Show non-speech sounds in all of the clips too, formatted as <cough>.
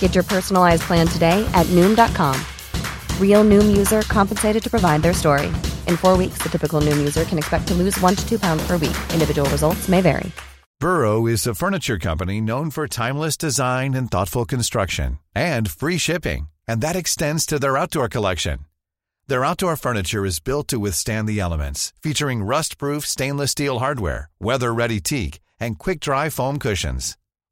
Get your personalized plan today at Noom.com. Real Noom user compensated to provide their story. In four weeks, the typical Noom user can expect to lose one to two pounds per week. Individual results may vary. Burrow is a furniture company known for timeless design and thoughtful construction and free shipping, and that extends to their outdoor collection. Their outdoor furniture is built to withstand the elements, featuring rust-proof stainless steel hardware, weather-ready teak, and quick-dry foam cushions.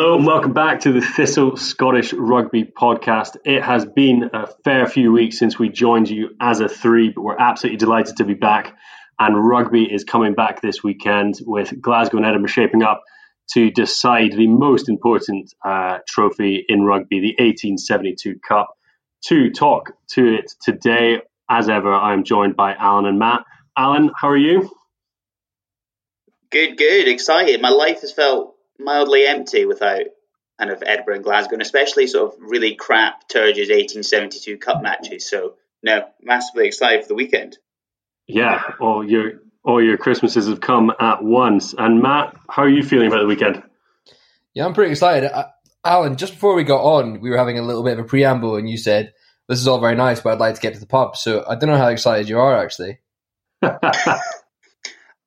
Hello and welcome back to the Thistle Scottish Rugby Podcast. It has been a fair few weeks since we joined you as a three, but we're absolutely delighted to be back. And rugby is coming back this weekend with Glasgow and Edinburgh shaping up to decide the most important uh, trophy in rugby, the 1872 Cup. To talk to it today, as ever, I am joined by Alan and Matt. Alan, how are you? Good, good, excited. My life has felt mildly empty without kind of Edinburgh and Glasgow, and especially sort of really crap Turge's 1872 Cup matches. So, no, massively excited for the weekend. Yeah, all your all your Christmases have come at once. And Matt, how are you feeling about the weekend? Yeah, I'm pretty excited. Uh, Alan, just before we got on, we were having a little bit of a preamble, and you said this is all very nice, but I'd like to get to the pub. So I don't know how excited you are actually. <laughs>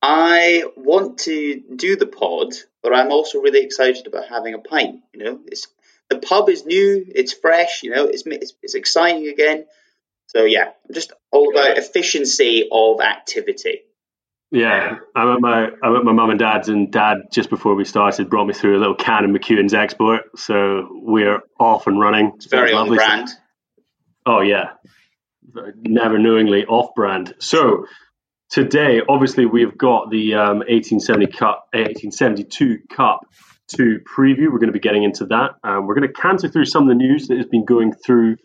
I want to do the pod, but I'm also really excited about having a pint. You know, it's the pub is new, it's fresh. You know, it's it's, it's exciting again. So yeah, I'm just all about efficiency of activity. Yeah, I'm at my I'm at my mum and dad's, and dad just before we started brought me through a little can of McEwan's Export, so we're off and running. It's very on brand. Oh yeah, never knowingly off brand. So today, obviously, we've got the um, 1870 Cup, 1872 Cup to preview. We're going to be getting into that. Um, we're going to canter through some of the news that has been going through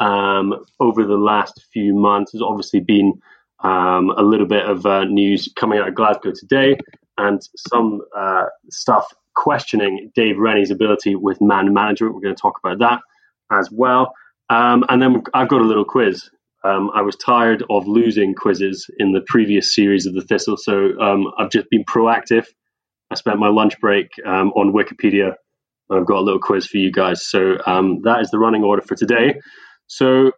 um, over the last few months. There's obviously been um, a little bit of uh, news coming out of Glasgow today, and some uh, stuff questioning Dave Rennie's ability with man management. We're going to talk about that as well. Um, and then I've got a little quiz um, I was tired of losing quizzes in the previous series of the Thistle, so um, I've just been proactive. I spent my lunch break um, on Wikipedia. I've got a little quiz for you guys. So um, that is the running order for today. So,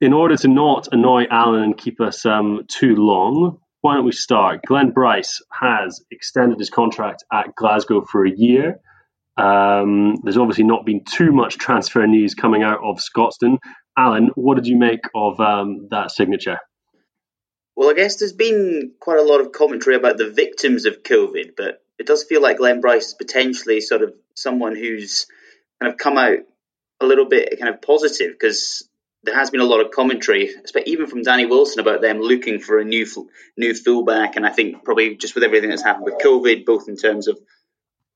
in order to not annoy Alan and keep us um, too long, why don't we start? Glenn Bryce has extended his contract at Glasgow for a year. Um, there's obviously not been too much transfer news coming out of Scotstoun. Alan, what did you make of um, that signature? Well, I guess there's been quite a lot of commentary about the victims of COVID, but it does feel like Glenn Bryce is potentially sort of someone who's kind of come out a little bit kind of positive because there has been a lot of commentary, even from Danny Wilson, about them looking for a new new fullback. And I think probably just with everything that's happened with COVID, both in terms of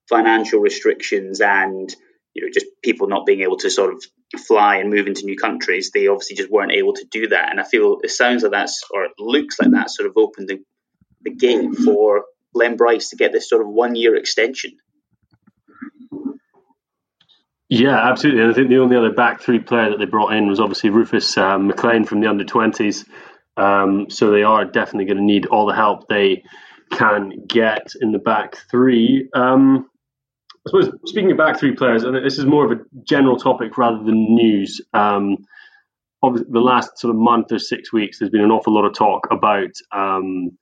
financial restrictions and you know just people not being able to sort of fly and move into new countries, they obviously just weren't able to do that. And I feel it sounds like that's or it looks like that sort of opened the, the gate for Glenn Bryce to get this sort of one year extension. Yeah, absolutely. And I think the only other back three player that they brought in was obviously Rufus um, McLean from the under 20s. Um, so they are definitely going to need all the help they can get in the back three. Um, I suppose speaking of back three players, and this is more of a general topic rather than news. Um, the last sort of month or six weeks, there's been an awful lot of talk about, um,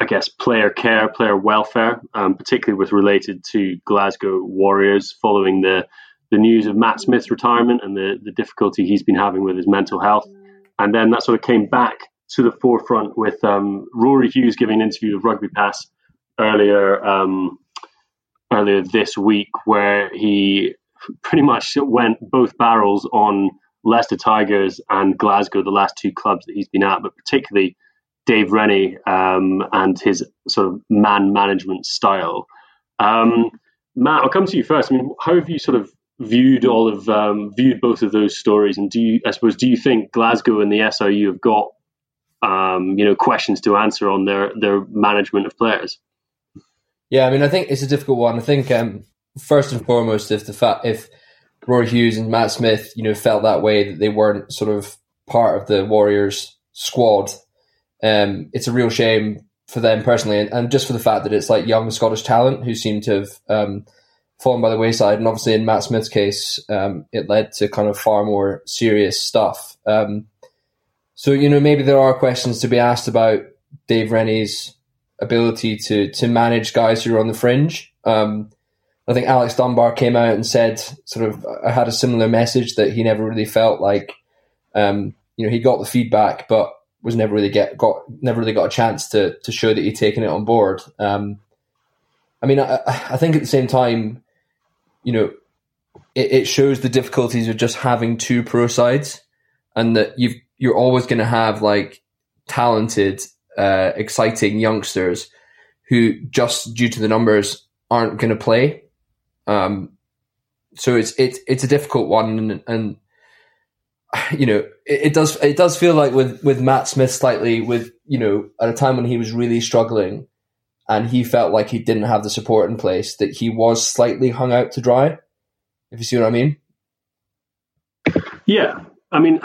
I guess, player care, player welfare, um, particularly with related to Glasgow Warriors following the the news of Matt Smith's retirement and the, the difficulty he's been having with his mental health. And then that sort of came back to the forefront with um, Rory Hughes giving an interview with Rugby Pass earlier um, earlier this week, where he pretty much went both barrels on Leicester Tigers and Glasgow, the last two clubs that he's been at, but particularly Dave Rennie um, and his sort of man management style. Um, Matt, I'll come to you first. I mean, how have you sort of viewed all of um, viewed both of those stories, and do you, I suppose, do you think Glasgow and the SRU have got um, you know questions to answer on their their management of players? Yeah, I mean, I think it's a difficult one. I think um, first and foremost, if the fact if Rory Hughes and Matt Smith, you know, felt that way that they weren't sort of part of the Warriors squad, um, it's a real shame for them personally, and, and, just for the fact that it's like young Scottish talent who seem to have um, fallen by the wayside. And obviously, in Matt Smith's case, um, it led to kind of far more serious stuff. Um, so you know, maybe there are questions to be asked about Dave Rennie's ability to to manage guys who are on the fringe. Um, I think Alex Dunbar came out and said sort of I had a similar message that he never really felt like um, you know he got the feedback, but was never really get got never really got a chance to to show that he'd taken it on board. Um, I mean, I, I think at the same time, you know, it, it shows the difficulties of just having two pro sides, and that you've you're always going to have like talented, uh, exciting youngsters who just due to the numbers aren't going to play. Um, so it's it's it's a difficult one, and, and you know it, it, does it does feel like with with Matt Smith slightly with you know at a time when he was really struggling and he felt like he didn't have the support in place, that he was slightly hung out to dry. If you see what I mean? Yeah, I mean,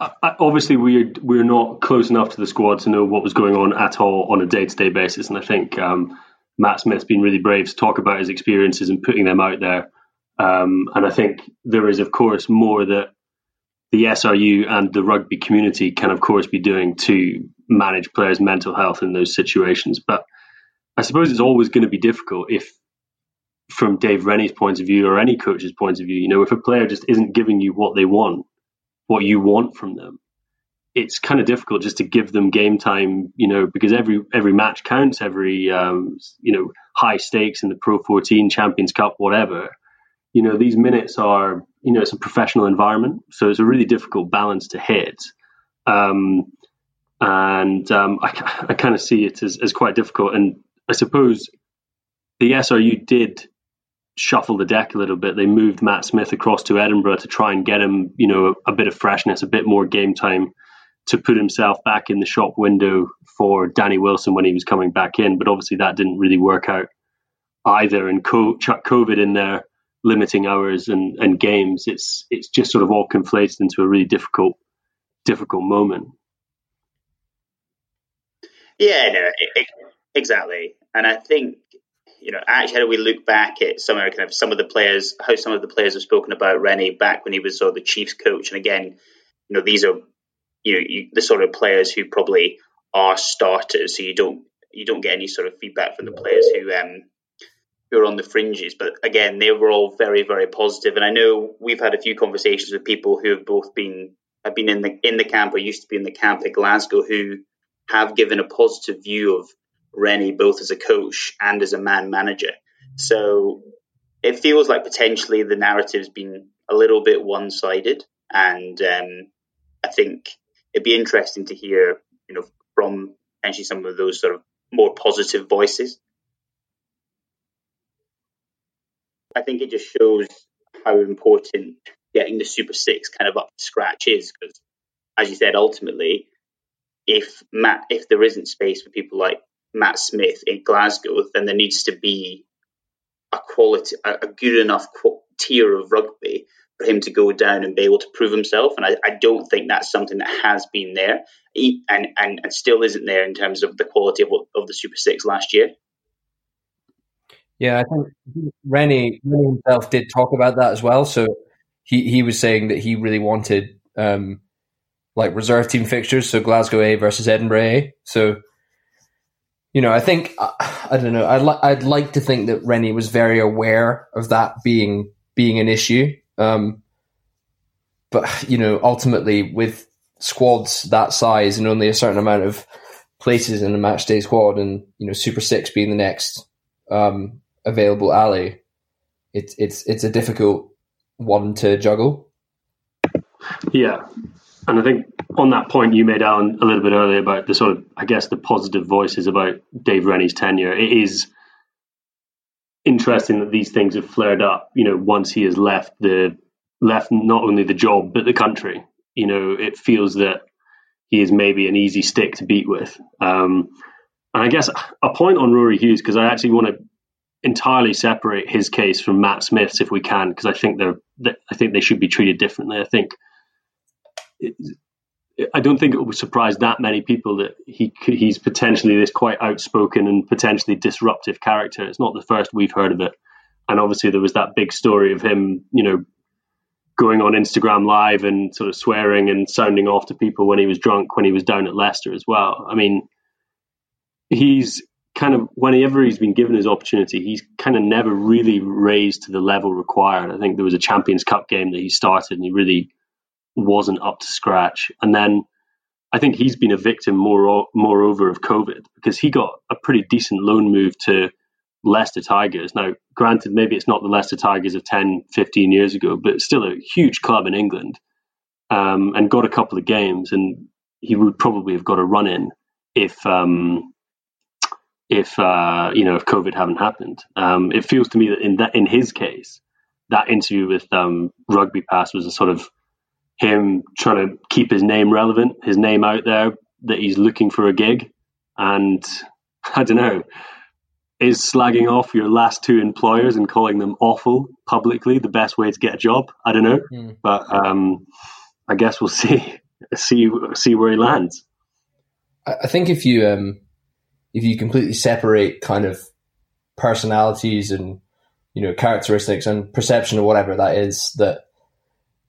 obviously we're we're not close enough to the squad to know what was going on at all on a day to day basis, and I think um, Matt Smith's been really brave to talk about his experiences and putting them out there. Um, and I think there is, of course, more that the SRU and the rugby community can, of course, be doing to manage players' mental health in those situations. But I suppose it's always going to be difficult if, from Dave Rennie's point of view or any coach's point of view, you know, if a player just isn't giving you what they want, what you want from them, it's kind of difficult just to give them game time, you know, because every every match counts, every um, you know high stakes in the Pro 14, Champions Cup, whatever. You know, these minutes are you know, it's a professional environment, so it's a really difficult balance to hit. Um, and um, I, I kind of see it as, as quite difficult. And I suppose the SRU did shuffle the deck a little bit. They moved Matt Smith across to Edinburgh to try and get him, you know, a, a bit of freshness, a bit more game time to put himself back in the shop window for Danny Wilson when he was coming back in. But obviously that didn't really work out either. And co- chuck COVID in there limiting hours and, and games, it's it's just sort of all conflated into a really difficult difficult moment. Yeah, no, it, exactly. And I think you know, actually, how do we look back at some of kind of some of the players, how some of the players have spoken about Rennie back when he was sort of the Chiefs coach, and again, you know, these are you know you, the sort of players who probably are starters, so you don't you don't get any sort of feedback from the players who um who are on the fringes. But again, they were all very, very positive. And I know we've had a few conversations with people who have both been have been in the in the camp or used to be in the camp at Glasgow who have given a positive view of Rennie both as a coach and as a man manager. So it feels like potentially the narrative's been a little bit one sided. and um, I think it'd be interesting to hear, you know, from potentially some of those sort of more positive voices. I think it just shows how important getting the Super Six kind of up to scratch is because, as you said, ultimately, if Matt, if there isn't space for people like Matt Smith in Glasgow, then there needs to be a quality, a, good enough tier of rugby for him to go down and be able to prove himself. And I, I don't think that's something that has been there and, and, and still isn't there in terms of the quality of, of the Super Six last year. Yeah, I think Rennie, Rennie himself did talk about that as well. So he, he was saying that he really wanted um, like reserve team fixtures, so Glasgow A versus Edinburgh A. So you know, I think I don't know. I'd li- I'd like to think that Rennie was very aware of that being being an issue. Um, but you know, ultimately, with squads that size and only a certain amount of places in the match day squad, and you know, Super Six being the next um, available alley, it's it's it's a difficult one to juggle. Yeah, and I think on that point you made Alan a little bit earlier about the sort of, I guess, the positive voices about Dave Rennie's tenure. It is interesting that these things have flared up. You know, once he has left the left not only the job but the country. You know, it feels that he is maybe an easy stick to beat with. Um, and I guess a point on Rory Hughes because I actually want to entirely separate his case from Matt Smith's if we can because I think they're I think they should be treated differently. I think I don't think it would surprise that many people that he he's potentially this quite outspoken and potentially disruptive character. It's not the first we've heard of it, and obviously there was that big story of him, you know, going on Instagram Live and sort of swearing and sounding off to people when he was drunk when he was down at Leicester as well. I mean, he's kind of whenever he's been given his opportunity, he's kind of never really raised to the level required. I think there was a Champions Cup game that he started and he really wasn't up to scratch. And then I think he's been a victim more moreover of COVID because he got a pretty decent loan move to Leicester Tigers. Now, granted, maybe it's not the Leicester Tigers of 10, 15 years ago, but still a huge club in England um, and got a couple of games. And he would probably have got a run in if. Um, if uh, you know if COVID hadn't happened, um, it feels to me that in that in his case, that interview with um, Rugby Pass was a sort of him trying to keep his name relevant, his name out there, that he's looking for a gig. And <laughs> I don't know, is slagging off your last two employers and calling them awful publicly the best way to get a job? I don't know, mm. but um, I guess we'll <laughs> see see see where he lands. I think if you um, if you completely separate kind of personalities and you know characteristics and perception or whatever that is, that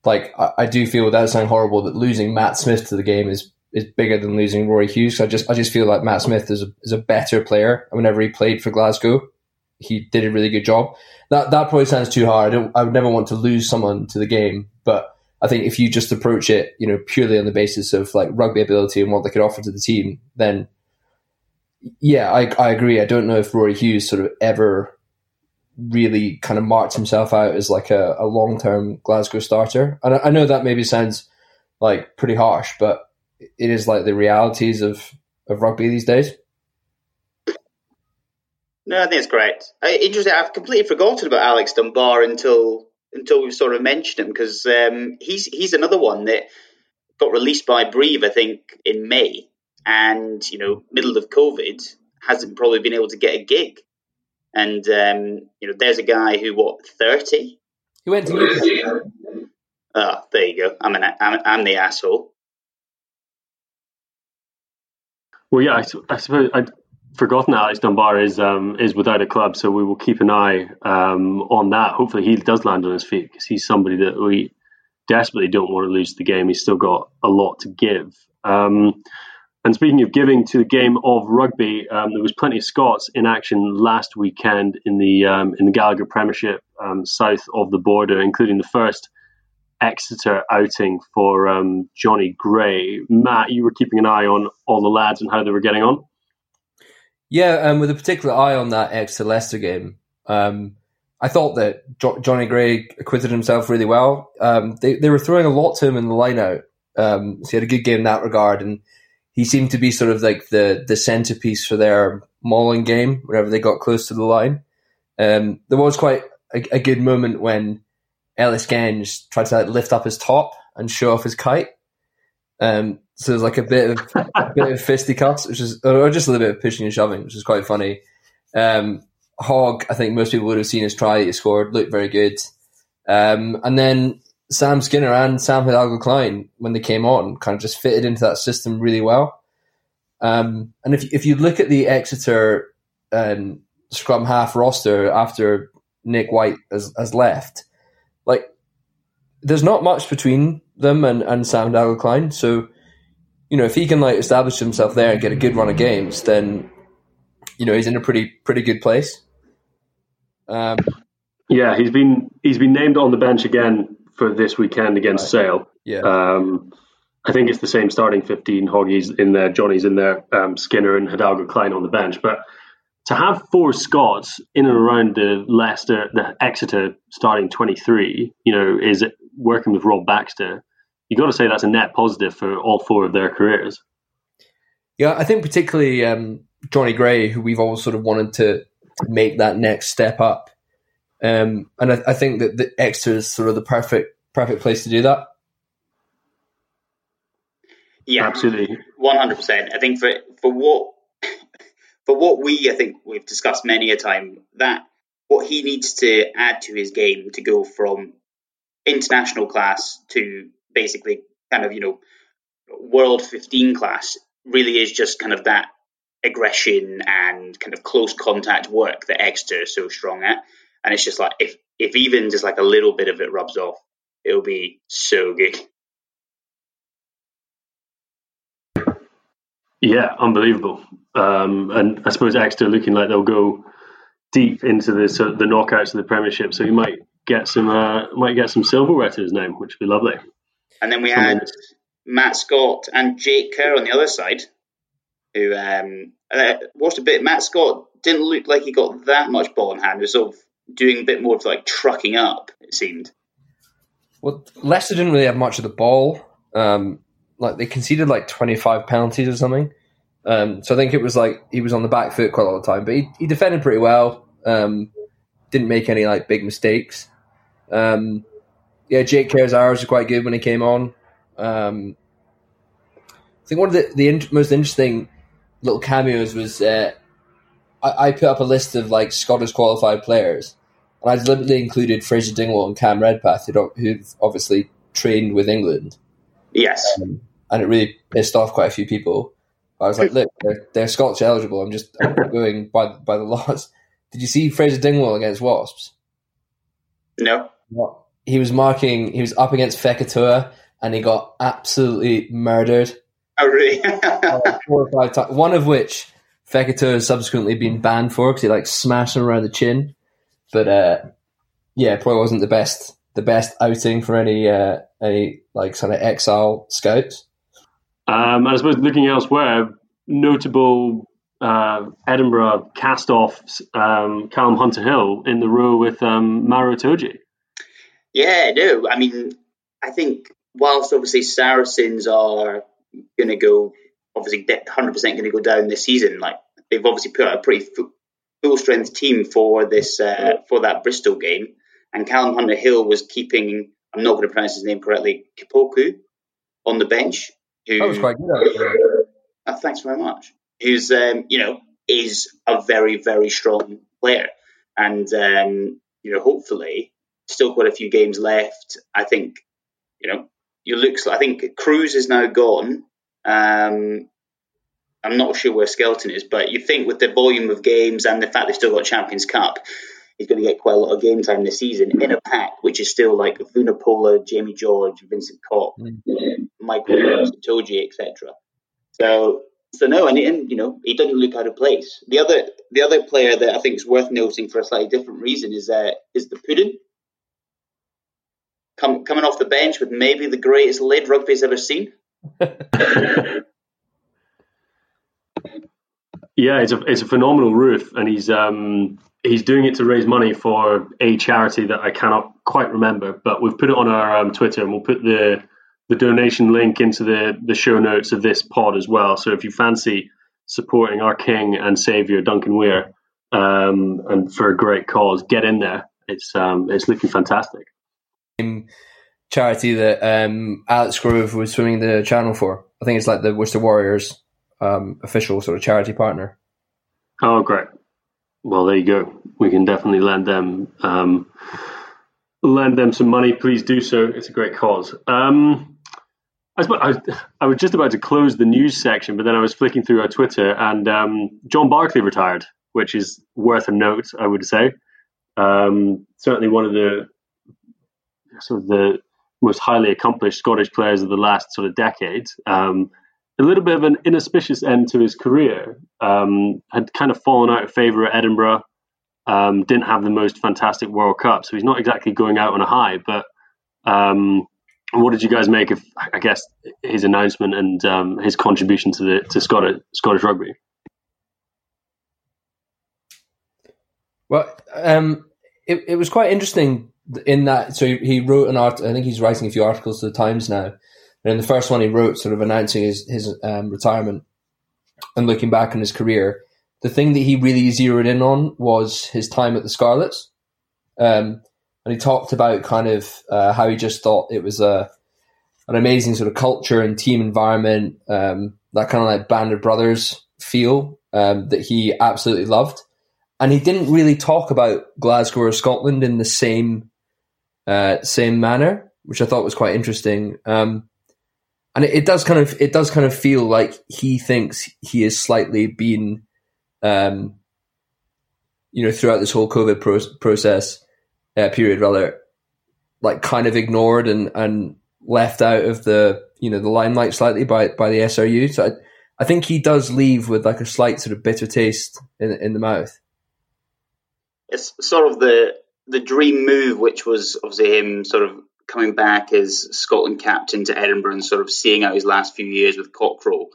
like I, I, do feel without sounding horrible that losing Matt Smith to the game is is bigger than losing Rory Hughes. I just I just feel like Matt Smith is a, is a better player. Whenever he played for Glasgow, he did a really good job. That that probably sounds too hard. I, I would never want to lose someone to the game, but I think if you just approach it, you know, purely on the basis of like rugby ability and what they could offer to the team, then yeah, I I agree. I don't know if Rory Hughes sort of ever really kind of marked himself out as like a, a long term Glasgow starter. And I, I, know that maybe sounds like pretty harsh, but it is like the realities of, of rugby these days. No, I think it's great. Interesting. I've completely forgotten about Alex Dunbar until until we've sort of mentioned him because um, he's he's another one that got released by Brive, I think, in May, and you know, middle of COVID, hasn't probably been able to get a gig. And um, you know, there's a guy who what thirty. He went to Newcastle. Oh, there you go. I'm an I'm, I'm the asshole. Well, yeah, I, I suppose I'd forgotten Alex Dunbar is um, is without a club, so we will keep an eye um, on that. Hopefully, he does land on his feet because he's somebody that we desperately don't want to lose the game. He's still got a lot to give. Um, and speaking of giving to the game of rugby, um, there was plenty of Scots in action last weekend in the um, in the Gallagher Premiership um, south of the border, including the first Exeter outing for um, Johnny Gray. Matt, you were keeping an eye on all the lads and how they were getting on. Yeah, um, with a particular eye on that Exeter Leicester game. I thought that jo- Johnny Gray acquitted himself really well. Um, they they were throwing a lot to him in the line out, um, so he had a good game in that regard, and he seemed to be sort of like the the centerpiece for their mauling game whenever they got close to the line. Um, there was quite a, a, good moment when Ellis Genge tried to like, lift up his top and show off his kite. Um, so there's like a bit of a bit of fisticuffs, which is or just a little bit of pushing and shoving, which is quite funny. Um, Hogg, I think most people would have seen his try he scored, looked very good. Um, and then Sam Skinner and Sam Hidalgo Clyne, when they came on, kind of just fitted into that system really well. Um, and if if you look at the Exeter um, scrum half roster after Nick White has, has left, like there's not much between them and, and Sam Hidalgo Clyne. So, you know, if he can like establish himself there and get a good run of games, then you know he's in a pretty pretty good place. Um, yeah, he's been he's been named on the bench again for this weekend against right. Sale. Yeah. Um, I think it's the same starting 15. Hoggy's in there, Johnny's in there, um, Skinner and Hidalgo Clyne on the bench. But to have four Scots in and around the Leicester, the Exeter starting 23, you know, is working with Rob Baxter. You've got to say that's a net positive for all four of their careers. Yeah, I think particularly um, Johnny Gray, who we've all sort of wanted to make that next step up. Um, and I, I, think that the Exeter is sort of the perfect perfect place to do that. Yeah, absolutely, one hundred percent. I think for for what <laughs> for what we I think we've discussed many a time that what he needs to add to his game to go from international class to basically kind of you know world 15 class really is just kind of that aggression and kind of close contact work that Exeter is so strong at. And it's just like if if even just like a little bit of it rubs off, it'll be so good. Yeah, unbelievable. Um, and I suppose Exeter looking like they'll go deep into the the knockouts of the Premiership, so you might get some uh, might get some silverware to his name, which would be lovely. And then we had Matt Scott and Jake Kerr on the other side, who um, I watched a bit. Matt Scott didn't look like he got that much ball in hand. He was sort of doing a bit more of like trucking up. It seemed. Well, Leicester didn't really have much of the ball. Um, like they conceded like twenty five penalties or something. Um, so I think it was like he was on the back foot quite a lot of the time, but he, he defended pretty well. Um, didn't make any like big mistakes. Um, yeah, Jake hours were quite good when he came on. Um, I think one of the, the in- most interesting little cameos was uh, I, I, put up a list of like Scottish qualified players, and I deliberately included Fraser Dingwall and Cam Redpath, who who've obviously trained with England. Yes, um, and it really pissed off quite a few people. I was like, look, they're, they're Scottish eligible. I'm just I'm <laughs> going by by the laws. Did you see Fraser Dingwall against Wasps? No. He was marking. He was up against Fekitoa, and he got absolutely murdered. Oh, really? <laughs> four or five times. One of which Fekitoa has subsequently been banned for because he like smashed him around the chin. But uh, yeah, probably wasn't the best the best outing for any uh, any like sort of exile scouts. Um, I suppose looking elsewhere, notable uh, Edinburgh cast offs, um, Callum Hunter Hill in the row with um, Maro Itoje. Yeah, no, I mean, I think whilst obviously Saracens are going to go, obviously 100% going to go down this season, like they've obviously put out a pretty full strength team for this uh, for that Bristol game, and Callum Hunter Hill was keeping. I'm not going to pronounce his name correctly. Kipoku on the bench. Who, that was quite good. Uh, <laughs> thanks very much who's um, you know is a very very strong player, and um, you know hopefully still quite a few games left. I think you know you looks. I think Kruis is now gone. Um, I'm not sure where Skelton is, but you think with the volume of games and the fact they've still got Champions Cup, he's going to get quite a lot of game time this season in a pack, which is still like Vunipola, Jamie George, Vincent Koch, mm. Michael Toji, etc. So so no, and, and you know he doesn't look out of place. The other the other player that I think is worth noting for a slightly different reason is uh, is the Puddin. Come, coming off the bench with maybe the greatest lid rugby's ever seen. <laughs> yeah, it's a it's a phenomenal roof, and he's um he's doing it to raise money for a charity that I cannot quite remember, but we've put it on our um, Twitter and we'll put the the donation link into the the show notes of this pod as well. So if you fancy supporting our king and savior Duncan Weir um, and for a great cause, get in there. It's um, it's looking fantastic. Charity that um, Alex Grove was swimming the channel for. I think it's like the Worcester Warriors um, official sort of charity partner. Oh, great! Well, there you go. We can definitely lend them um, lend them some money. Please do so. It's a great cause. Um, I, was, I, was, just about to close the news section, but then I was flicking through our Twitter, and um, John Barclay retired, which is worth a note, I would say. Um, certainly one of the sort of the most highly accomplished Scottish players of the last sort of decade. Um, a little bit of an inauspicious end to his career. Um, had kind of fallen out of favour at Edinburgh. Um, didn't have the most fantastic World Cup, so he's not exactly going out on a high. But um, what did you guys make of, I guess, his announcement and um, his contribution to the to Scottish Scottish rugby? Well, um, it it was quite interesting in that. So he wrote an art. I think he's writing a few articles to the Times now. And in the first one, he wrote sort of announcing his his um, retirement and looking back on his career. The thing that he really zeroed in on was his time at the Scarlets. Um, and he talked about kind of uh, how he just thought it was a an amazing sort of culture and team environment, um, that kind of like band of brothers feel um, that he absolutely loved. And he didn't really talk about Glasgow or Scotland in the same uh, same manner, which I thought was quite interesting. Um, and it, it, does kind of it does kind of feel like he thinks he has slightly been, um, you know, throughout this whole COVID pro- process uh, period, rather, like kind of ignored and and left out of the you know the limelight slightly by by the SRU. So I, I think he does leave with like a slight sort of bitter taste in in the mouth. It's sort of the the dream move, which was obviously him sort of coming back as Scotland captain to Edinburgh and sort of seeing out his last few years with Cockerill.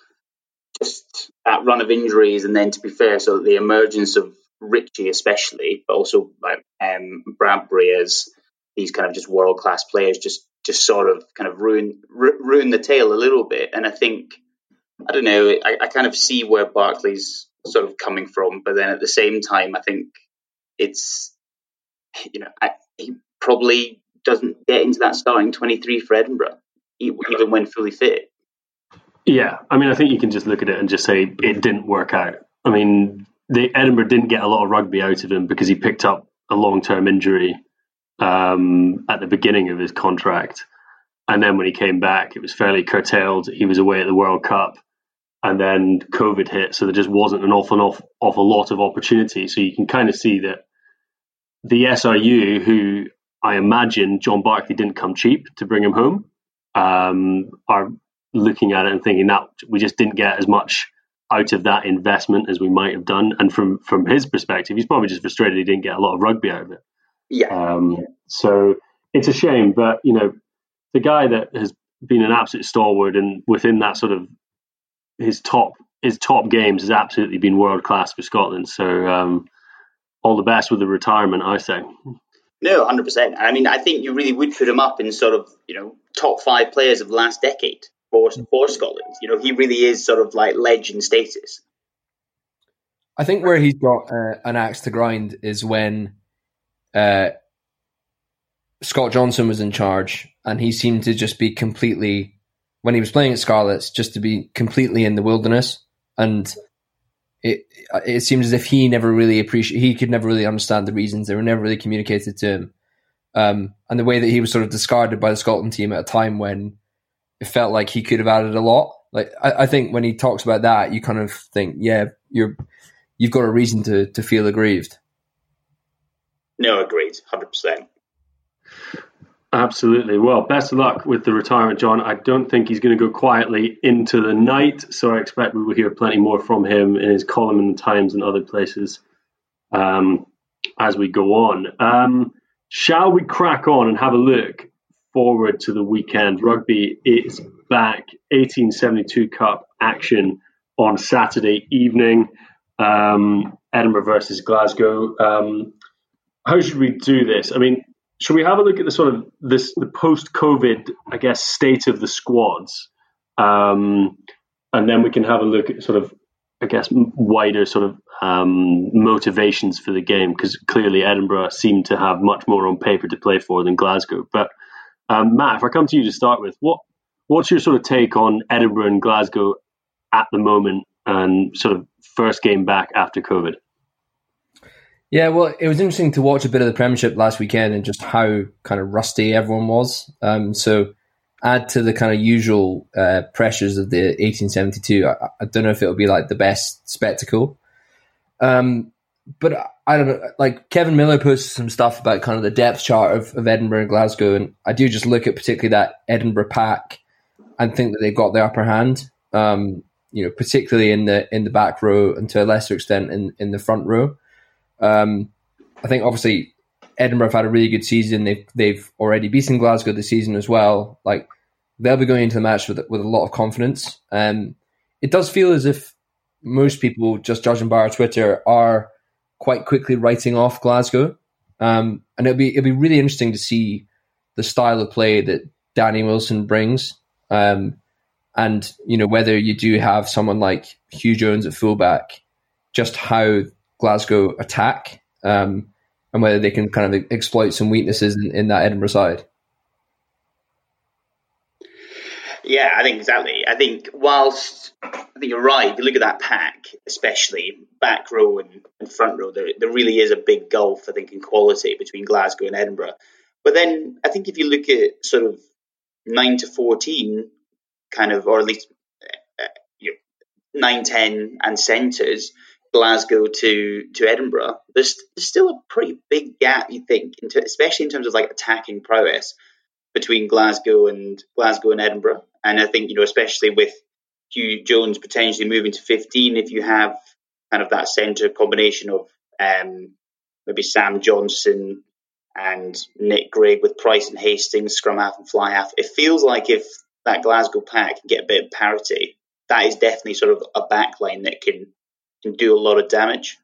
Just that run of injuries, and then to be fair, so the emergence of Ritchie, especially, but also like um, Bradbury as these kind of just world class players, just just sort of kind of ruin ru- ruin the tale a little bit. And I think I don't know, I, I kind of see where Barclay's sort of coming from, but then at the same time, I think it's you know I, he probably doesn't get into that starting 23 for Edinburgh, even when fully fit. Yeah, I mean, I think you can just look at it and just say it didn't work out. I mean, the Edinburgh didn't get a lot of rugby out of him because he picked up a long-term injury um, at the beginning of his contract, and then when he came back, it was fairly curtailed. He was away at the World Cup, and then COVID hit, so there just wasn't an awful, awful, awful lot of opportunity. So you can kind of see that the SRU, who I imagine John Barclay didn't come cheap to bring him home, um, are looking at it and thinking that we just didn't get as much out of that investment as we might have done. And from from his perspective, he's probably just frustrated he didn't get a lot of rugby out of it. Yeah. Um, so it's a shame, but you know, the guy that has been an absolute stalwart and within that sort of his top his top games has absolutely been world class for Scotland. So um, all the best with the retirement, I say. No, hundred percent. I mean, I think you really would put him up in sort of you know top five players of the last decade for for Scotland. You know, he really is sort of like legend status. I think where he's got uh, an axe to grind is when uh, Scott Johnson was in charge, and he seemed to just be completely when he was playing at Scarlets, just to be completely in the wilderness and it it seems as if he never really appreciate he could never really understand the reasons. They were never really communicated to him. Um, and the way that he was sort of discarded by the Scotland team at a time when it felt like he could have added a lot. Like I, I think when he talks about that you kind of think yeah you're you've got a reason to to feel aggrieved. No agreed 100% Absolutely. Well, best of luck with the retirement, John. I don't think he's going to go quietly into the night, so I expect we will hear plenty more from him in his column in the Times and other places um, as we go on. Um, shall we crack on and have a look forward to the weekend? Rugby is back, 1872 Cup action on Saturday evening. um, Edinburgh versus Glasgow. Um, how should we do this? I mean, should we have a look at the sort of this the post COVID, I guess, state of the squads, um, and then we can have a look at sort of, I guess, wider sort of um, motivations for the game because clearly Edinburgh seem to have much more on paper to play for than Glasgow. But um, Matt, if I come to you to start with, what what's your sort of take on Edinburgh and Glasgow at the moment and sort of first game back after COVID? Yeah, well, it was interesting to watch a bit of the Premiership last weekend and just how kind of rusty everyone was. Um, so, add to the kind of usual uh, pressures of the 1872. I, I, don't know if it'll be like the best spectacle. Um, but I don't know. Like Kevin Miller posted some stuff about kind of the depth chart of, of Edinburgh and Glasgow, and I do just look at particularly that Edinburgh pack and think that they've got the upper hand. Um, you know, particularly in the in the back row and to a lesser extent in in the front row. Um, I think obviously Edinburgh have had a really good season. They've they've already beaten Glasgow this season as well. Like they'll be going into the match with with a lot of confidence. Um, it does feel as if most people, just judging by our Twitter, are quite quickly writing off Glasgow. Um, and it'll be it'll be really interesting to see the style of play that Danny Wilson brings. Um, and you know whether you do have someone like Huw Jones at fullback, just how Glasgow attack, um, and whether they can kind of exploit some weaknesses in, in that Edinburgh side. Yeah, I think exactly. I think whilst I think you're right, if you look at that pack, especially back row and, and front row, there, there really is a big gulf, I think, in quality between Glasgow and Edinburgh. But then I think if you look at sort of 9 to 14, kind of, or at least uh, you know, 9 10 and centres, Glasgow to to Edinburgh, there's, there's still a pretty big gap, you think, into, especially in terms of like attacking prowess between Glasgow and Glasgow and Edinburgh. And I think you know, especially with Huw Jones potentially moving to 15, if you have kind of that centre combination of um, maybe Sam Johnson and Nick Grigg with Price and Hastings, scrum half and fly half, it feels like if that Glasgow pack can get a bit of parity, that is definitely sort of a backline that can can do a lot of damage.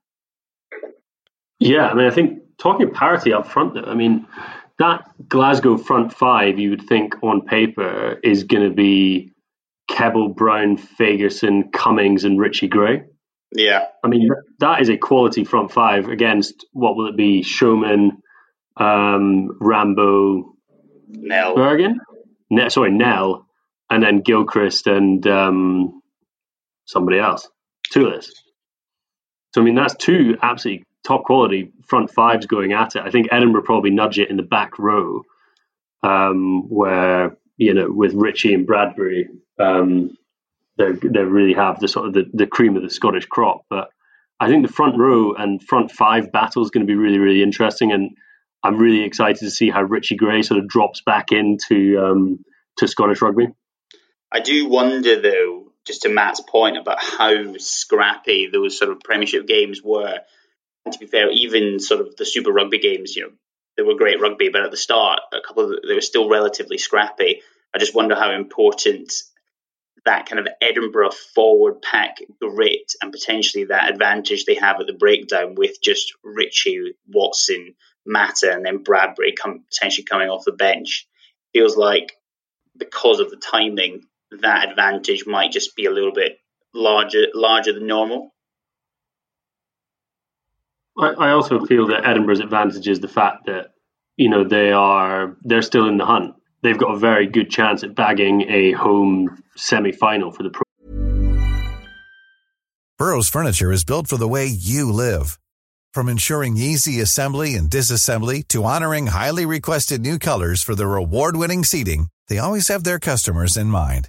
Yeah, I mean, I think talking parity up front, though, I mean, that Glasgow front five, you would think on paper, is going to be Kebble, Brown, Fagerson, Cummings, and Richie Gray. Yeah. I mean, that is a quality front five against what will it be? Schoeman, um, Rambo, Nel. Berghan? Ne- sorry, Nel, and then Gilchrist and um, somebody else. Toolis. So I mean, that's two absolutely top quality front fives going at it. I think Edinburgh probably nudge it in the back row, um, where you know with Ritchie and Bradbury, um, they they really have the sort of the, the cream of the Scottish crop. But I think the front row and front five battle is going to be really really interesting, and I'm really excited to see how Richie Gray sort of drops back into um, to Scottish rugby. I do wonder though just to Matt's point about how scrappy those sort of Premiership games were. And to be fair, even sort of the Super Rugby games, you know, they were great rugby, but at the start, a couple of they were still relatively scrappy. I just wonder how important that kind of Edinburgh forward pack grit and potentially that advantage they have at the breakdown with just Ritchie, Watson, Mata, and then Bradbury come, potentially coming off the bench feels like because of the timing that advantage might just be a little bit larger larger than normal. I, I also feel that Edinburgh's advantage is the fact that you know they are they're still in the hunt. They've got a very good chance at bagging a home semi final for the pro. Burrow's furniture is built for the way you live. From ensuring easy assembly and disassembly to honoring highly requested new colors for their award winning seating, they always have their customers in mind.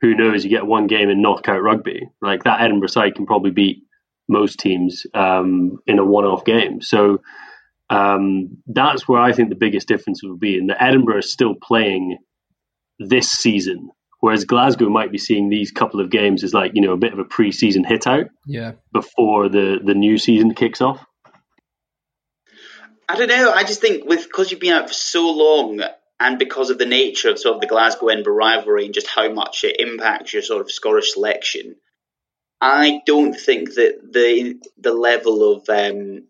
who knows, you get one game in knockout rugby. Like that Edinburgh side can probably beat most teams um, in a one off game. So um, that's where I think the biggest difference will be. And the Edinburgh is still playing this season, whereas Glasgow might be seeing these couple of games as like, you know, a bit of a pre season hit out Yeah. before the, the new season kicks off. I don't know. I just think with because you've been out for so long, and because of the nature of sort of the Glasgow Edinburgh rivalry and just how much it impacts your sort of Scottish selection, I don't think that the the level of um,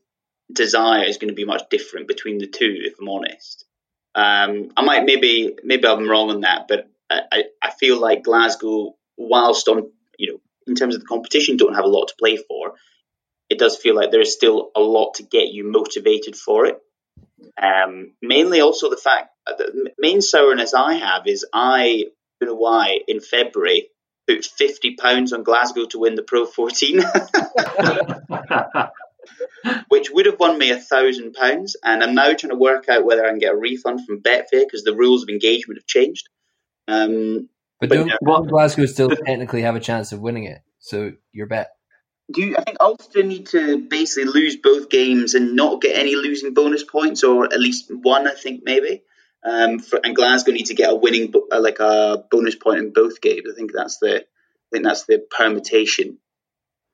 desire is going to be much different between the two. If I'm honest, um, I might maybe maybe I'm wrong on that, but I, I, feel like Glasgow, whilst on you know in terms of the competition, don't have a lot to play for. It does feel like there is still a lot to get you motivated for it. Um, mainly also the fact the main sourness I have is I don't know why in February put fifty pounds on Glasgow to win the Pro 14, <laughs> which would have won me a thousand pounds, and I'm now trying to work out whether I can get a refund from Betfair because the rules of engagement have changed. Um, But, But don't, yeah. don't Glasgow still technically have a chance of winning it? So your bet. do you, I think Ulster need to basically lose both games and not get any losing bonus points, or at least one, I think maybe. Um, for, and Glasgow need to get a winning, uh, like a bonus point in both games. I think that's the, I think that's the permutation.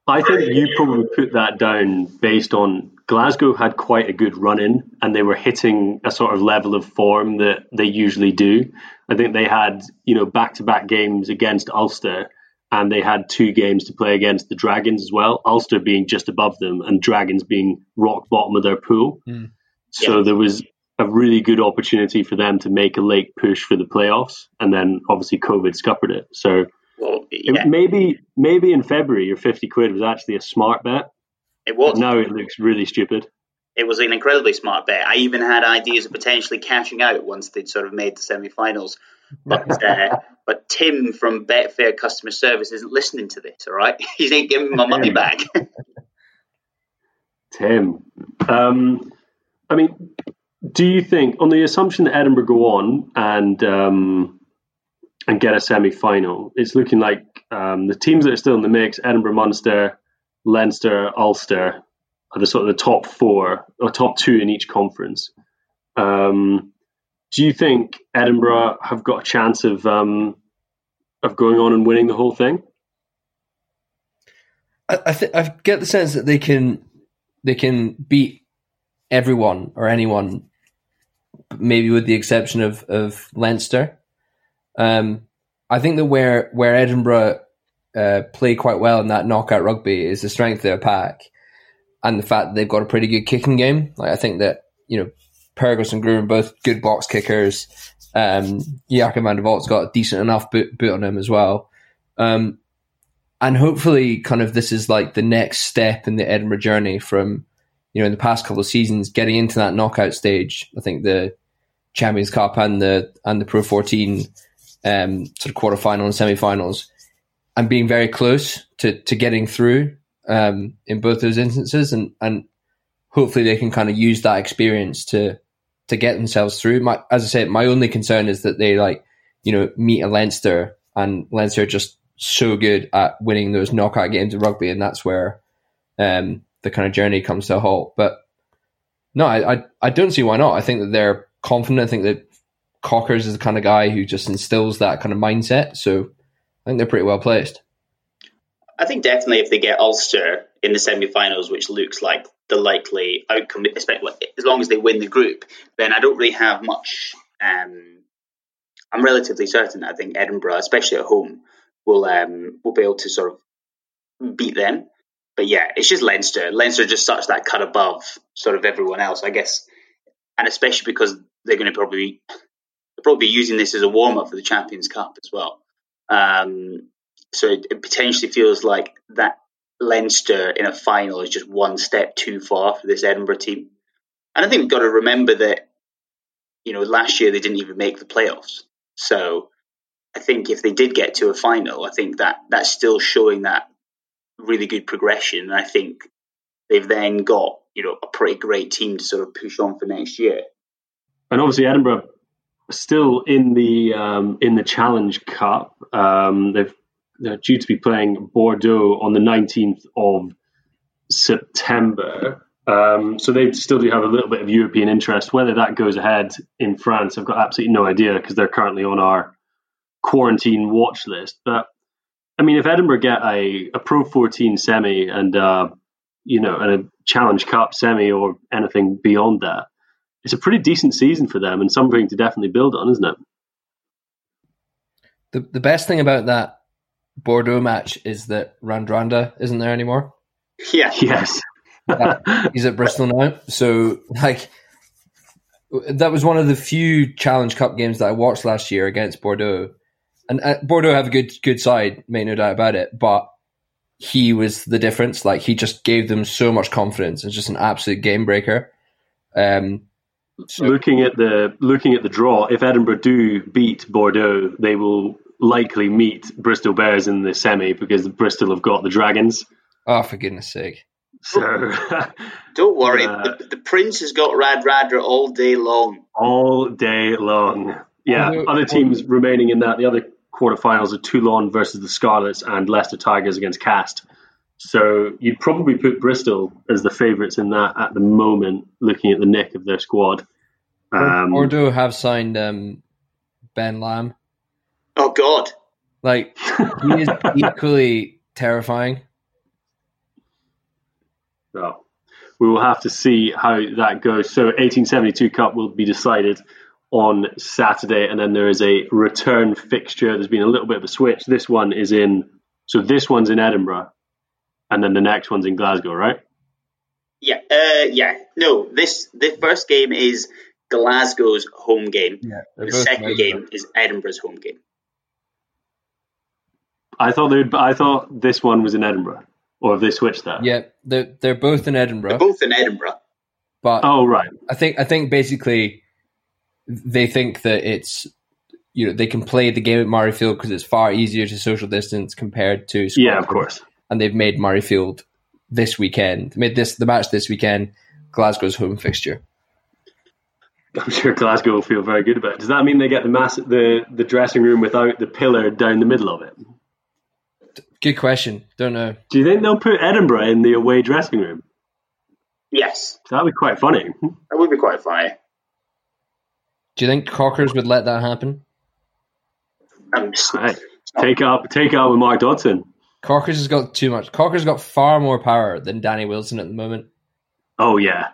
I think you probably put that down based on Glasgow had quite a good run in and they were hitting a sort of level of form that they usually do. I think they had, you know, back to back games against Ulster and they had two games to play against the Dragons as well. Ulster being just above them and Dragons being rock bottom of their pool. Mm. So there was a really good opportunity for them to make a late push for the playoffs and then obviously COVID scuppered it. So Well, it- maybe maybe in February your 50 quid was actually a smart bet. it was. Now it looks really stupid. It was an incredibly smart bet. I even had ideas of potentially cashing out once they'd sort of made the semi-finals. But <laughs> uh, but Tim from Betfair customer service isn't listening to this. All right, <laughs> he's ain't giving my money back. <laughs> Tim, um, I mean, do you think, on the assumption that Edinburgh go on and um, and get a semi final, it's looking like um, the teams that are still in the mix: Edinburgh, Munster, Leinster, Ulster, are the sort of the top four or top two in each conference. Um, do you think Edinburgh have got a chance of um, of going on and winning the whole thing? I I, th- I get the sense that they can they can beat everyone or anyone, maybe with the exception of of Leinster. Um, I think that where where Edinburgh uh, play quite well in that knockout rugby is the strength of their pack and the fact that they've got a pretty good kicking game. Like I think that you know Pyrgos and Groom both good box kickers. Um, Jaco van der Walt's got a decent enough boot, boot on him as well. Um, and hopefully kind of this is like the next step in the Edinburgh journey from you know in the past couple of seasons getting into that knockout stage. I think the Champions Cup and the and the Pro 14 um, sort of quarterfinal and semi-finals and being very close to to getting through um, in both those instances and and hopefully they can kind of use that experience to to get themselves through. My as I said, my only concern is that they like you know meet a Leinster and Leinster are just so good at winning those knockout games of rugby, and that's where um, the kind of journey comes to a halt. But no, I, I I don't see why not. I think that they're confident. I think that Cockers is the kind of guy who just instills that kind of mindset. So I think they're pretty well placed. I think definitely if they get Ulster in the semi-finals, which looks like the likely outcome, especially as long as they win the group, then I don't really have much. Um, I'm relatively certain. I think Edinburgh, especially at home, will um, will be able to sort of beat them. But yeah, it's just Leinster. Leinster just such that cut above sort of everyone else, I guess, and especially because they're going to probably probably be using this as a warm up for the Champions Cup as well. Um, so it, it potentially feels like that Leinster in a final is just one step too far for this Edinburgh team. And I think we've got to remember that, you know, last year they didn't even make the playoffs. So I think if they did get to a final, I think that that's still showing that really good progression. And I think they've then got, you know, a pretty great team to sort of push on for next year. And obviously Edinburgh still in the um, in the Challenge Cup. Um, they've they're due to be playing Bordeaux on the 19th of September. Um, so they still do have a little bit of European interest. Whether that goes ahead in France, I've got absolutely no idea because they're currently on our quarantine watch list. But I mean, if Edinburgh get a, a Pro 14 semi and uh, you know and a Challenge Cup semi or anything beyond that, it's a pretty decent season for them and something to definitely build on, isn't it? The the best thing about that Bordeaux match is that Radradra isn't there anymore. Yeah. <laughs> Yes. He's at Bristol now, so like that was one of the few Challenge Cup games that I watched last year against Bordeaux, and uh, Bordeaux have a good good side, make no doubt about it. But he was the difference. Like he just gave them so much confidence. It's just an absolute game breaker. Um, so, looking at the looking at the draw, if Edinburgh do beat Bordeaux, they will likely meet Bristol Bears in the semi because Bristol have got the Dragons. Oh, for goodness sake! So don't <laughs> worry, uh, the, the, Prince has got Radradra all day long. All day long. Yeah, other teams remaining in that. The other quarterfinals of Toulon versus the Scarlets and Leicester Tigers against Castres. So you'd probably put Bristol as the favourites in that at the moment, looking at the nick of their squad. Um, Bordeaux have signed um, Ben Lam. Oh God! Like he is <laughs> equally terrifying. Well, we will have to see how that goes. So, 1872 Cup will be decided on Saturday, and then there is a return fixture. There's been a little bit of a switch. This one is in, so this one's in Edinburgh, and then the next one's in Glasgow, right? Yeah, uh, yeah. No, this the first game is Glasgow's home game. Yeah, the second game is Edinburgh's home game. I thought they'd. I thought this one was in Edinburgh, or have they switched that? Yeah, they're they're both in Edinburgh. They're both in Edinburgh. But oh right, I think I think basically they think that it's you know they can play the game at Murrayfield because it's far easier to social distance compared to Scotland. yeah, of course. And they've made Murrayfield this weekend, made this the match this weekend, Glasgow's home fixture. I'm sure Glasgow will feel very good about it. Does that mean they get the mass the the dressing room without the pillar down the middle of it? Good question. Don't know. Do you think they'll put Edinburgh in the away dressing room? Yes. That'd be quite funny. That would be quite funny. Do you think Cockers would let that happen? Um, hey, take up, take out with Mark Dodson. Cockers has got too much. Cockers has got far more power than Danny Wilson at the moment. Oh yeah,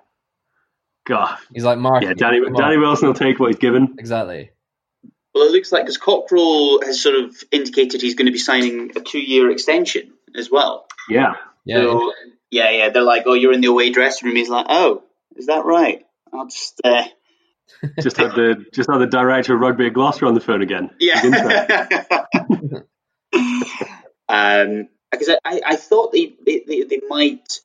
God, he's like Mark. Yeah, Danny, Danny Wilson will take what he's given. Exactly. Well, it looks like because Cockerill has sort of indicated he's going to be signing a two-year extension as well. Yeah, yeah, so, yeah, yeah. They're like, "Oh, you're in the away dressing room." He's like, "Oh, is that right?" I'll just uh... <laughs> just had the just had the director of rugby at Gloucester on the phone again. Yeah. <laughs> um, because I, I, thought they, they, they might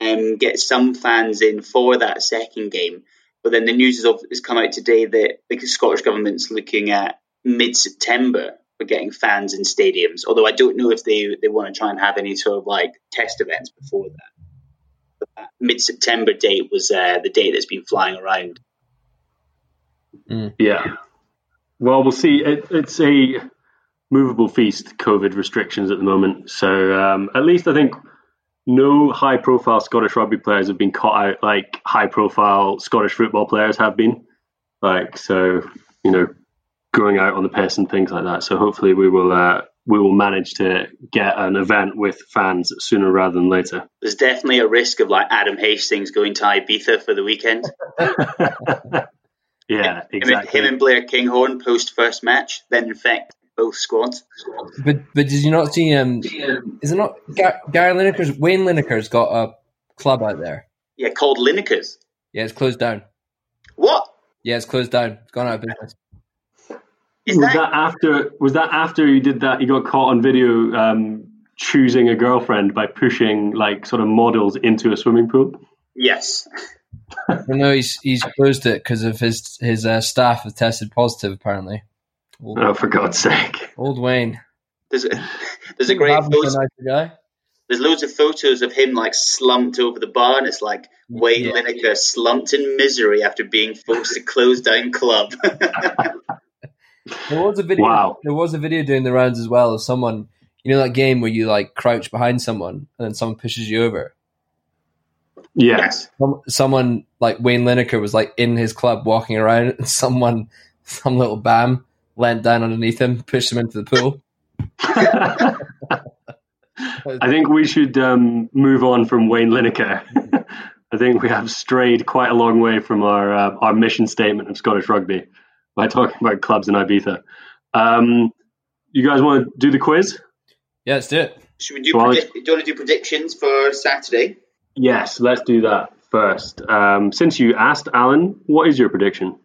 um, get some fans in for that second game but then the news has come out today that the Scottish government's looking at mid September for getting fans in stadiums. Although I don't know if they, they want to try and have any sort of like test events before that. That mid September date was uh, the date that's been flying around. Mm. Yeah. Well, we'll see. It, it's a movable feast, COVID restrictions at the moment. So um, at least I think no high profile Scottish rugby players have been caught out like high profile Scottish football players have been. Like so, you know, going out on the piss and things like that. So hopefully we will uh, we will manage to get an event with fans sooner rather than later. There's definitely a risk of like Adam Hastings going to Ibiza for the weekend. <laughs> yeah, exactly. Him and Blair Kinghorn post first match, then infect both squads. But but did you not see? Um, is it not Gary Lineker's? Wayne Lineker's got a club out there. Yeah, called Lineker's. Yeah, it's closed down. What? Yeah, it's closed down. It's gone out of business. Is was that, that, after? Was that after he did that? You got caught on video um, choosing a girlfriend by pushing like sort of models into a swimming pool? Yes. No, he's he's closed it because of his his uh, staff have tested positive. Apparently. Old, oh, for God's sake! Old Wayne. There's a, there's a great photo. Nice there's loads of photos of him like slumped over the bar, and it's like Wayne yeah. Lineker slumped in misery after being forced to close down club. <laughs> there was a video. Wow. There was a video doing the rounds as well of someone. You know that game where you like crouch behind someone and then someone pushes you over. Yes. Someone like Wayne Lineker was like in his club walking around, and <laughs> someone, some little bam, leant down underneath him, pushed him into the pool. <laughs> I think we should um, move on from Wayne Lineker. <laughs> I think we have strayed quite a long way from our uh, our mission statement of Scottish rugby by talking about clubs in Ibiza. Um, you guys want to do the quiz? Yeah, let's do it. Should we do? Predi- do you want to do predictions for Saturday? Yes, let's do that first. Um, since you asked, Alan, what is your prediction?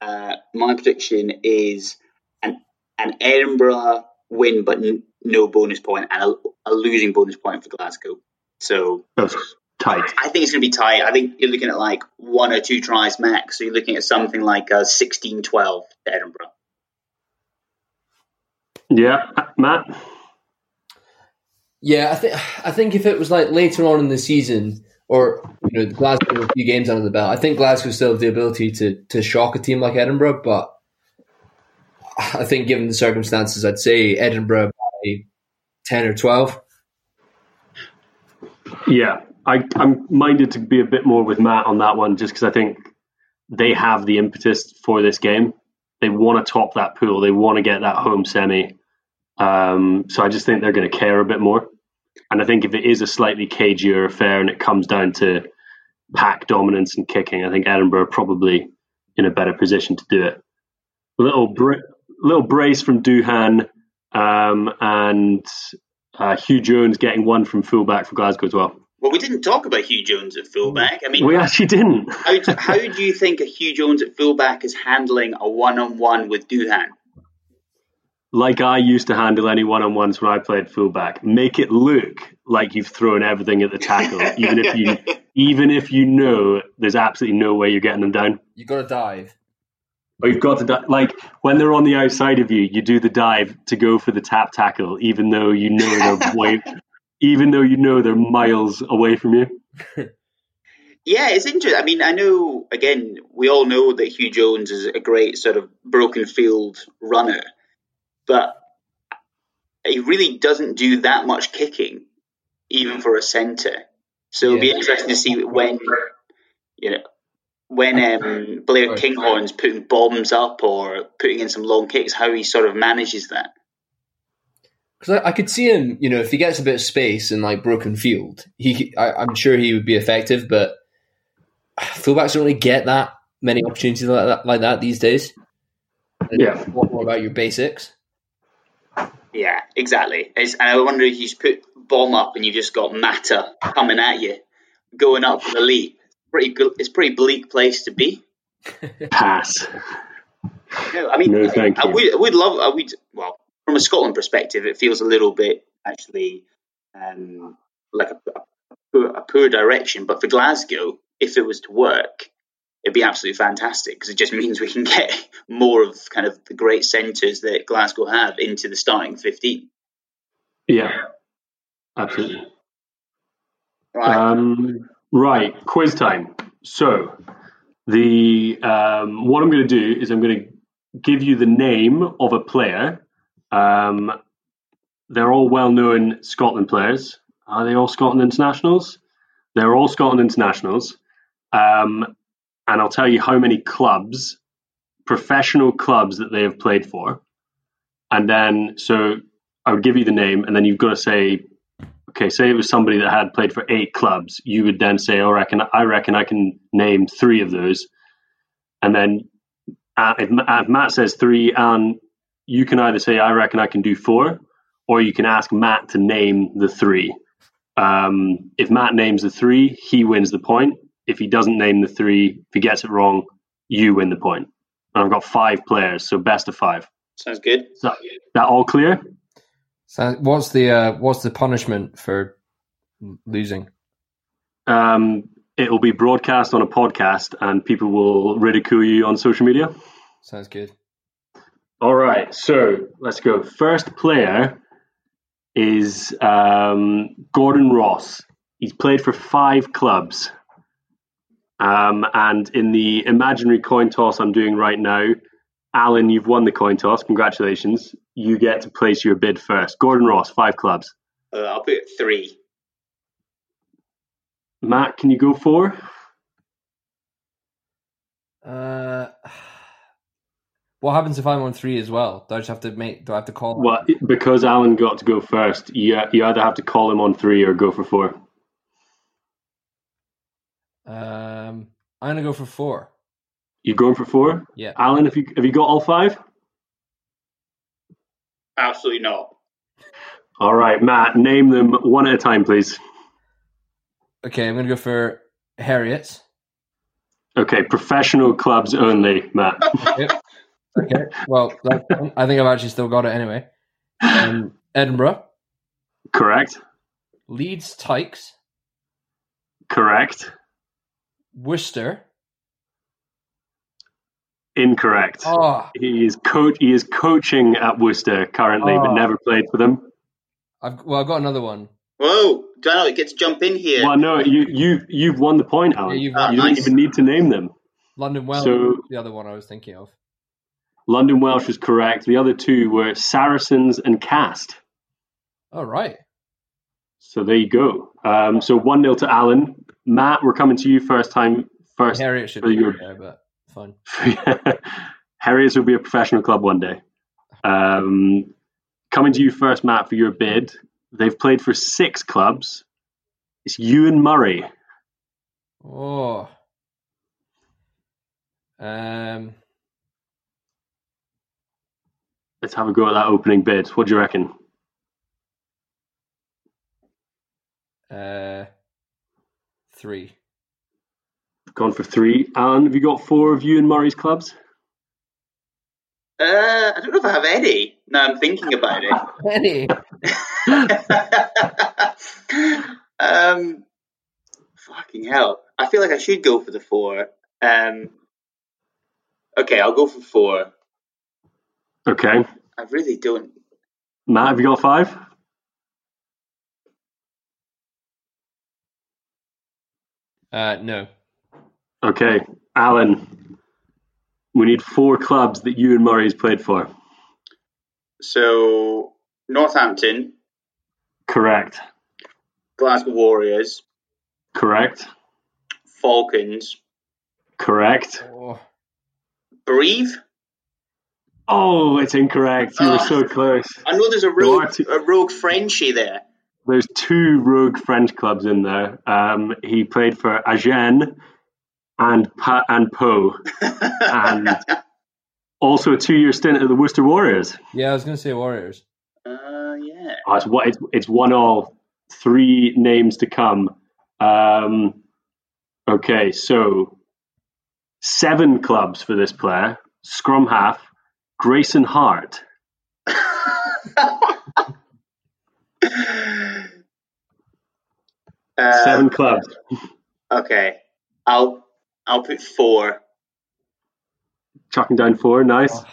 Uh, my prediction is an an Edinburgh win, but n- no bonus point, and a, a, losing bonus point for Glasgow. So That's tight. I think it's going to be tight. I think you're looking at like one or two tries max. So you're looking at something like a 16-12 to Edinburgh. Yeah, Matt. Yeah, I think I think if it was like later on in the season, or you know, Glasgow a few games under the belt, I think Glasgow still have the ability to to shock a team like Edinburgh. But I think, given the circumstances, I'd say Edinburgh by ten or twelve. Yeah, I, I'm minded to be a bit more with Matt on that one, just because I think they have the impetus for this game. They want to top that pool. They want to get that home semi. Um, so I just think they're going to care a bit more. And I think if it is a slightly cagier affair and it comes down to pack dominance and kicking, I think Edinburgh are probably in a better position to do it. A little bra- little brace from Duhan um, and uh, Huw Jones getting one from fullback for Glasgow as well. Well, we didn't talk about Huw Jones at fullback. I mean, we actually didn't. how, do, how do you think a Huw Jones at fullback is handling a one-on-one with Duhan? Like I used to handle any one on ones when I played fullback. Make it look like you've thrown everything at the tackle, even if you <laughs> even if you know there's absolutely no way you're getting them down. You've got to dive. Or you've got to di- like when they're on the outside of you, you do the dive to go for the tap tackle, even though you know they're <laughs> way, even though you know they're miles away from you. <laughs> Yeah, it's interesting. I mean, I know again, we all know that Huw Jones is a great sort of broken field runner but he really doesn't do that much kicking, even for a centre. So yeah. it'll be interesting to see when, you know, when um, Blair Kinghorn's putting bombs up or putting in some long kicks, how he sort of manages that. Because I, I, could see him, you know, if he gets a bit of space in like broken field, he, I, am sure he would be effective. But <sighs> fullbacks don't really get that many opportunities like that, like that these days. Yeah. What more about your basics? Yeah, exactly. It's, and I wonder if you put bomb up and you've just got matter coming at you, going up for the lead. Pretty good. It's a pretty bleak place to be. <laughs> Pass. No, I mean, no, I, I, would, I would love. I would. Well, from a Scotland perspective, it feels a little bit actually um, like a, a, poor, a poor direction. But for Glasgow, if it was to work, it'd be absolutely fantastic because it just <laughs> means we can get more of kind of the great centres that Glasgow have into the starting 15. Yeah, absolutely. Right. Um, right, quiz time. So, the um, what I'm going to do is I'm going to give you the name of a player. Um, they're all well-known Scotland players. Are they all Scotland internationals? They're all Scotland internationals. Um, and I'll tell you how many clubs, professional clubs that they have played for. And then, so I would give you the name, and then you've got to say, okay, say it was somebody that had played for eight clubs. You would then say, oh, I reckon, I reckon I can name three of those. And then uh, if, if Matt says three, and you can either say, I reckon I can do four, or you can ask Matt to name the three. Um, if Matt names the three, he wins the point. If he doesn't name the three, if he gets it wrong, you win the point. And I've got five players, so best of five. Sounds good. Is that, that all clear? So what's the uh, what's the punishment for losing? Um, it will be broadcast on a podcast, and people will ridicule you on social media. Sounds good. All right, so let's go. First player is um, Gordon Ross. He's played for five clubs. Um, and in the imaginary coin toss I'm doing right now, Alan, you've won the coin toss. Congratulations. You get to place your bid first. Gordon Ross, five clubs. Uh, I'll put three. Matt, can you go four? Uh, <sighs> what happens if I'm on three as well? Do I just have to make? Do I have to call? Well, because Alan got to go first, you, you either have to call him on three or go for four. Um, I'm gonna go for four. You going for four? Yeah. Alan, have you have you got all five? Absolutely not. All right, Matt, name them one at a time, please. Okay, I'm gonna go for Heriot's. Okay, professional clubs only, Matt. <laughs> Yep. Okay. Well, I think I've actually still got it anyway. Um, Edinburgh, Correct. Leeds, Tykes, Correct. Worcester. Incorrect. Oh, He is coach. He is coaching at Worcester currently, but Oh. never played for them. I've well, I've got another one. Whoa, do I not get to jump in here? Well, no, you you you've won the point, Alan. Yeah, you've ah, you won. don't Nice. even need to name them. London Welsh, So- the other one I was thinking of. London Welsh was correct. The other two were Saracens and Castres. All right. So there you go. Um, so one 0 to Alan. Matt, we're coming to you first time. First, Harriet should be your- there, but fine. <laughs> Harriers will be a professional club one day. Um, coming to you first, Matt, for your bid. They've played for six clubs. It's Ewan Murray. Oh. Um. Let's have a go at that opening bid. What do you reckon? Uh. Three. Gone for three. Alan, have you got four of Ewan Murray's clubs? Uh, I don't know if I have any. Now I'm thinking about it. <laughs> Any. <laughs> um, fucking hell. I feel like I should go for the four. Um, okay, I'll go for four. Okay. I really don't. Matt, have you got five? Uh. No. Okay. Alan, we need four clubs that Ewan Murray's played for. So, Northampton, Correct. Glasgow Warriors, Correct. Falcons, Correct. Oh. Brive. Oh, it's incorrect. You were Oh. so close. I know there's a rogue, a rogue Frenchie there. There's two rogue French clubs in there. Um, he played for Agen and pa- and Pau, and <laughs> also a two-year stint at the Worcester Warriors. Yeah, I was gonna say Warriors. Uh, yeah. Oh, it's, one- it's, it's one all. Three names to come. Um, okay, so seven clubs for this player. Scrum half, Grayson Hart. <laughs> Uh, Seven clubs. Okay, I'll I'll put four. Chucking down four. Nice. Oh.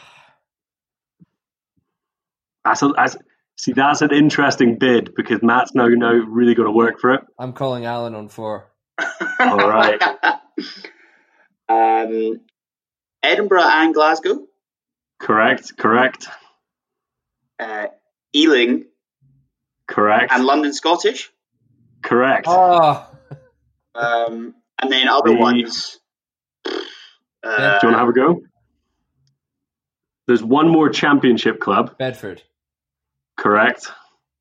That's, a, that's see, that's an interesting bid because Matt's now now really going to work for it. I'm calling Alan on four. All right. <laughs> um, Edinburgh and Glasgow. Correct. Correct. Uh, Ealing Correct. and London Scottish. Correct. Oh. Um, and then other The- ones. Uh, Do you want to have a go? There's one more championship club. Bedford. Correct.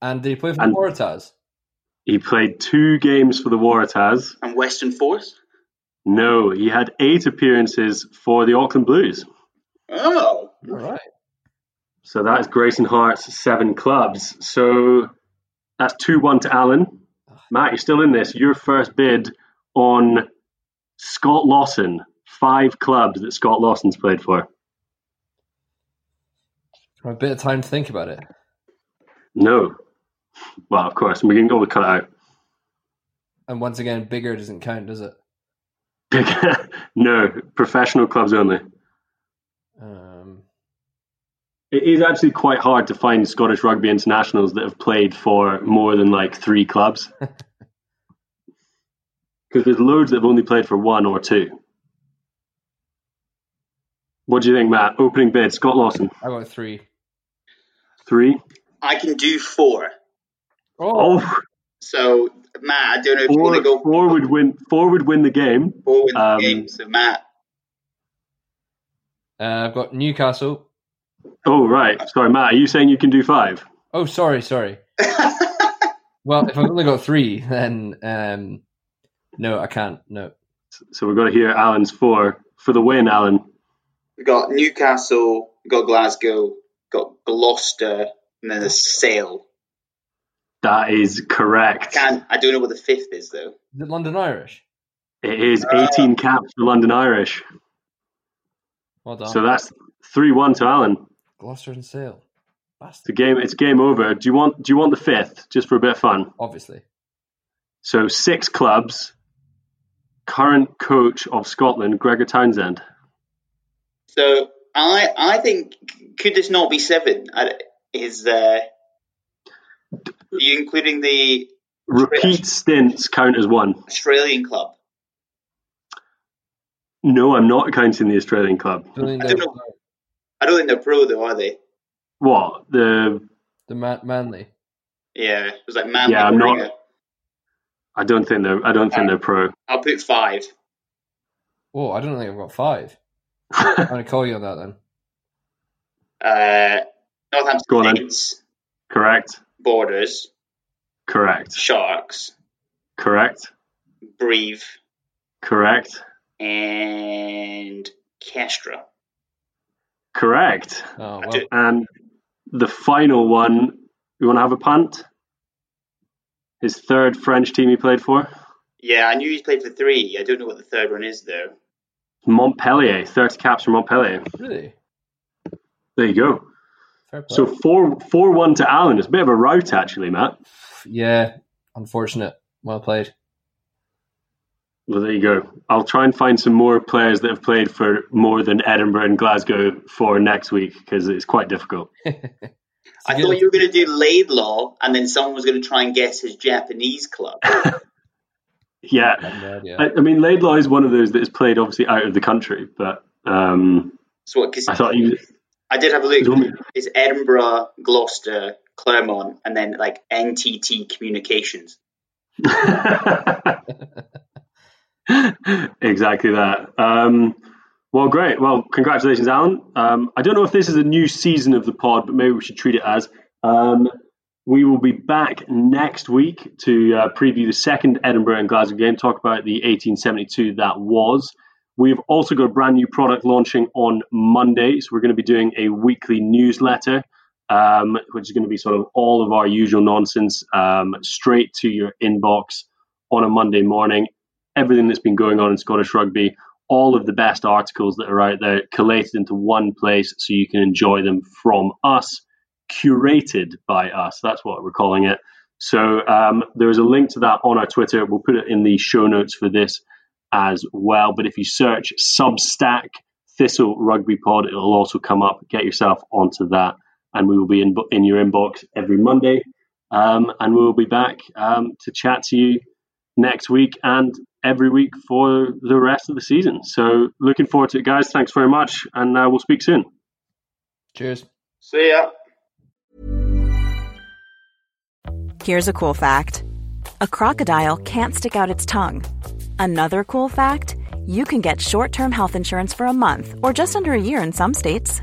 And did he play for And- Waratahs? He played two games for the Waratahs. and Western Force. No, he had eight appearances for the Auckland Blues. Oh, All right. So that's Grayson Hart's seven clubs. So that's 2 1 to Alan. Matt, you're still in this. Your first bid on Scott Lawson. Five clubs that Scott Lawson's played for. A bit of time to think about it. No. Well, of course, we can all cut it out. And once again, bigger doesn't count, does it? Bigger? <laughs> no, professional clubs only. Um, It is actually quite hard to find Scottish rugby internationals that have played for more than like three clubs. <laughs> Because there's loads that have only played for one or two. What do you think, Matt? Opening bid, Scott Lawson, I got three. three. I can do four. Oh, So Matt, I don't know if you four, want to go four would win. Four would win the game. four win Um, the game. So Matt, Uh, I've got Newcastle. Oh, right. Sorry, Matt. Are you saying you can do five? Oh, sorry, sorry. <laughs> Well, if I've only got three, then um, no, I can't. No. So we've got to hear Alan's four for the win, Alan. We've got Newcastle, we've got Glasgow, got Gloucester, and then a Sale. That is correct. I correct. can't. I don't know what the fifth is though. Is it London Irish? It is 18 caps for London Irish. Well done. So that's three one to Alan. Gloucester and Sale. The Bastard. game. It's game over. Do you want? Do you want the fifth just for a bit of fun? Obviously. So six clubs. Current coach of Scotland, Gregor Townsend. So I I think could this not be seven? I- Is uh, are you including the Repeat stints count as one. Australian club? No, I'm not counting the Australian club. I don't know. I don't think they're pro though, are they? What the? The Man- Manly. Yeah, it was like man. Yeah, I'm not- Ringer. I don't think they're. I don't think they're pro. I'll put five. Oh, I don't think I've got five. <laughs> I'm going to call you on that then. Uh, Northampton Go on. Saints, Correct. Borders, Correct. Sharks, Correct. Brive, Correct. and Castres. Correct. Oh, I well. And the final one, you want to have a punt? His third French team he played for? Yeah, I knew he played for three. I don't know what the third one is though. Montpellier, 30 caps for Montpellier. Really? There you go. So 4 4 1 to Alan. It's a bit of a rout, actually, Matt. yeah, unfortunate. Well played. Well, there you go. I'll try and find some more players that have played for more than Edinburgh and Glasgow for next week because it's quite difficult. <laughs> I thought you were going to do Laidlaw, and then someone was going to try and guess his Japanese club. <laughs> Yeah. Bad, yeah. I, I mean, Laidlaw is one of those that is played obviously out of the country, but um, So what? Because I thought he was. I did have a It's look. only- It's Edinburgh, Gloucester, Clermont, and then like NTT Communications. <laughs> <laughs> exactly that. Um, well, great. Well, congratulations, Alan. Um, I don't know if this is a new season of the pod, but maybe we should treat it as. Um, we will be back next week to uh, preview the second Edinburgh and Glasgow game, talk about the 1872 that was. We've also got a brand new product launching on Monday. So we're going to be doing a weekly newsletter, um, which is going to be sort of all of our usual nonsense um, straight to your inbox on a Monday morning. Everything that's been going on in Scottish rugby, all of the best articles that are out there collated into one place so you can enjoy them from us, curated by us. That's what we're calling it. So um, there's a link to that on our Twitter. We'll put it in the show notes for this as well. But if you search Substack Thistle Rugby Pod, it'll also come up. Get yourself onto that, and we will be in, in your inbox every Monday. Um, and we'll be back um, to chat to you next week and every week for the rest of the season. So looking forward to it, guys. Thanks very much, and uh, we'll speak soon. Cheers. See ya. Here's a cool fact a crocodile can't stick out its tongue. Another cool fact you can get short term health insurance for a month or just under a year in some states.